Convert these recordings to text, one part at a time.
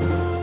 Bye.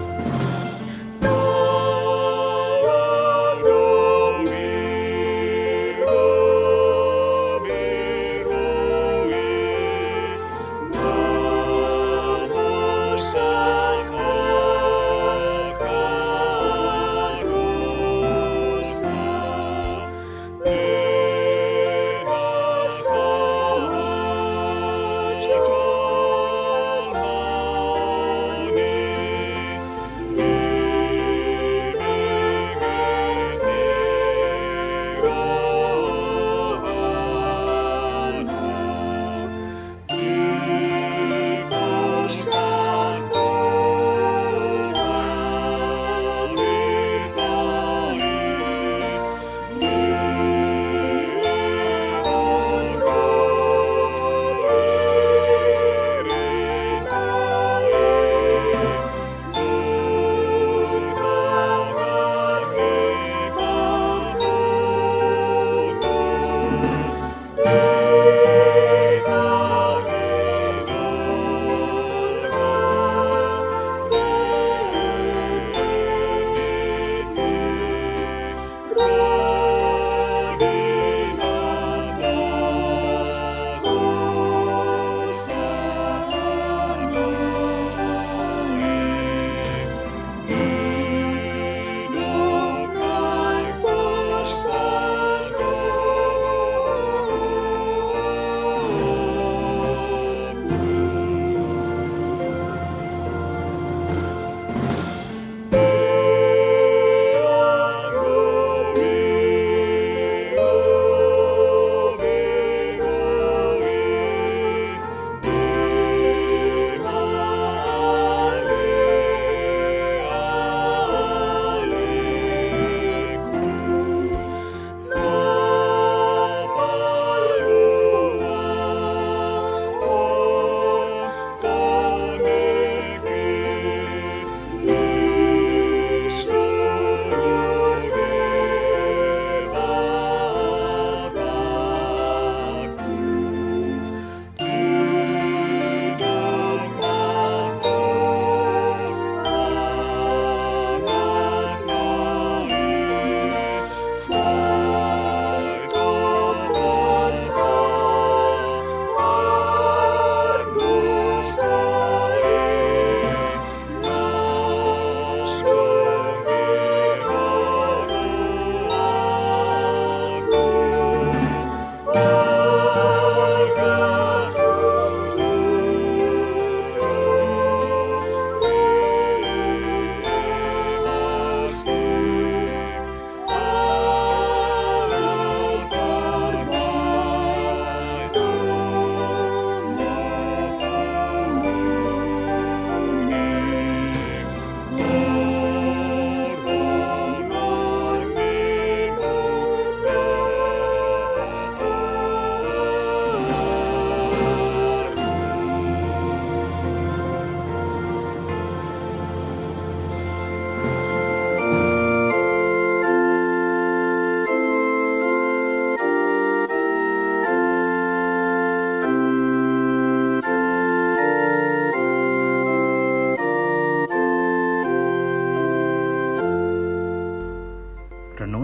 friends.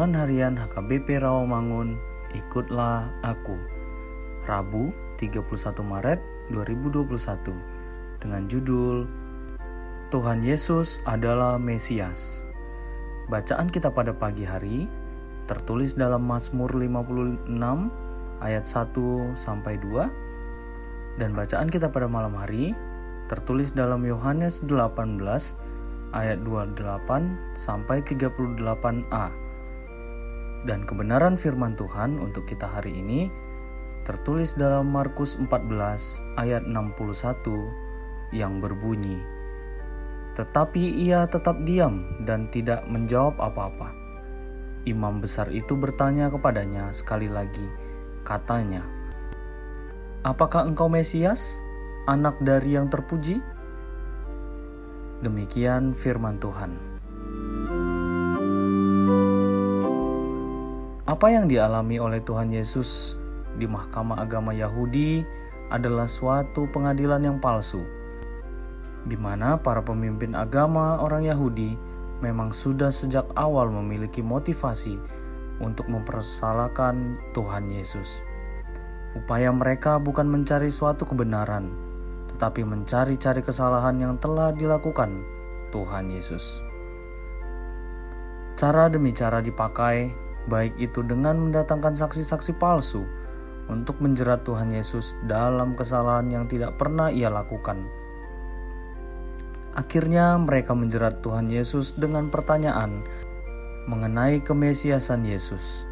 Renungan Harian HKBP Rawamangun, Ikutlah Aku. Rabu, 31 Maret 2021. Dengan judul Tuhan Yesus adalah Mesias. Bacaan kita pada pagi hari tertulis dalam Mazmur 56 ayat 1 sampai 2 dan bacaan kita pada malam hari tertulis dalam Yohanes 18 ayat 28 sampai 38a. Dan kebenaran firman Tuhan untuk kita hari ini tertulis dalam Markus 14 ayat 61 yang berbunyi, Tetapi ia tetap diam dan tidak menjawab apa-apa. Imam besar itu bertanya kepadanya sekali lagi, katanya, Apakah engkau Mesias, anak dari yang terpuji? Demikian firman Tuhan. Apa yang dialami oleh Tuhan Yesus di Mahkamah Agama Yahudi adalah suatu pengadilan yang palsu, di mana para pemimpin agama orang Yahudi memang sudah sejak awal memiliki motivasi untuk mempersalahkan Tuhan Yesus. Upaya mereka bukan mencari suatu kebenaran, tetapi mencari-cari kesalahan yang telah dilakukan Tuhan Yesus. Cara demi cara dipakai baik itu dengan mendatangkan saksi-saksi palsu untuk menjerat Tuhan Yesus dalam kesalahan yang tidak pernah ia lakukan. Akhirnya, mereka menjerat Tuhan Yesus dengan pertanyaan mengenai kemesiasan Yesus.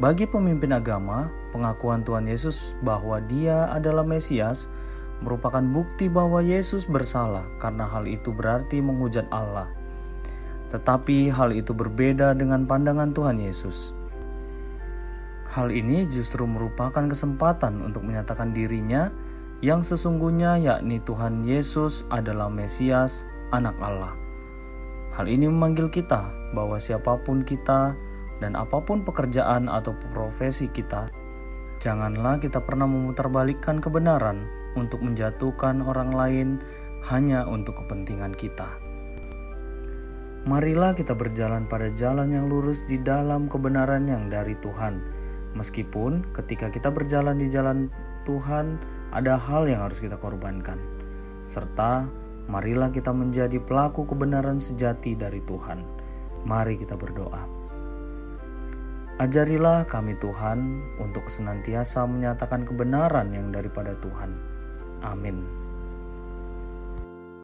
Bagi pemimpin agama, pengakuan Tuhan Yesus bahwa Dia adalah Mesias merupakan bukti bahwa Yesus bersalah, karena hal itu berarti menghujat Allah. Tetapi hal itu berbeda dengan pandangan Tuhan Yesus. Hal ini justru merupakan kesempatan untuk menyatakan dirinya yang sesungguhnya yakni Tuhan Yesus adalah Mesias, anak Allah. Hal ini memanggil kita bahwa siapa pun kita dan apa pun pekerjaan atau profesi kita, janganlah kita pernah memutarbalikkan kebenaran untuk menjatuhkan orang lain hanya untuk kepentingan kita. Marilah kita berjalan pada jalan yang lurus di dalam kebenaran yang dari Tuhan. Meskipun ketika kita berjalan di jalan Tuhan, ada hal yang harus kita korbankan, serta marilah kita menjadi pelaku kebenaran sejati dari Tuhan. Mari kita berdoa. Ajarilah kami, Tuhan, untuk senantiasa menyatakan kebenaran yang daripada Tuhan. Amin.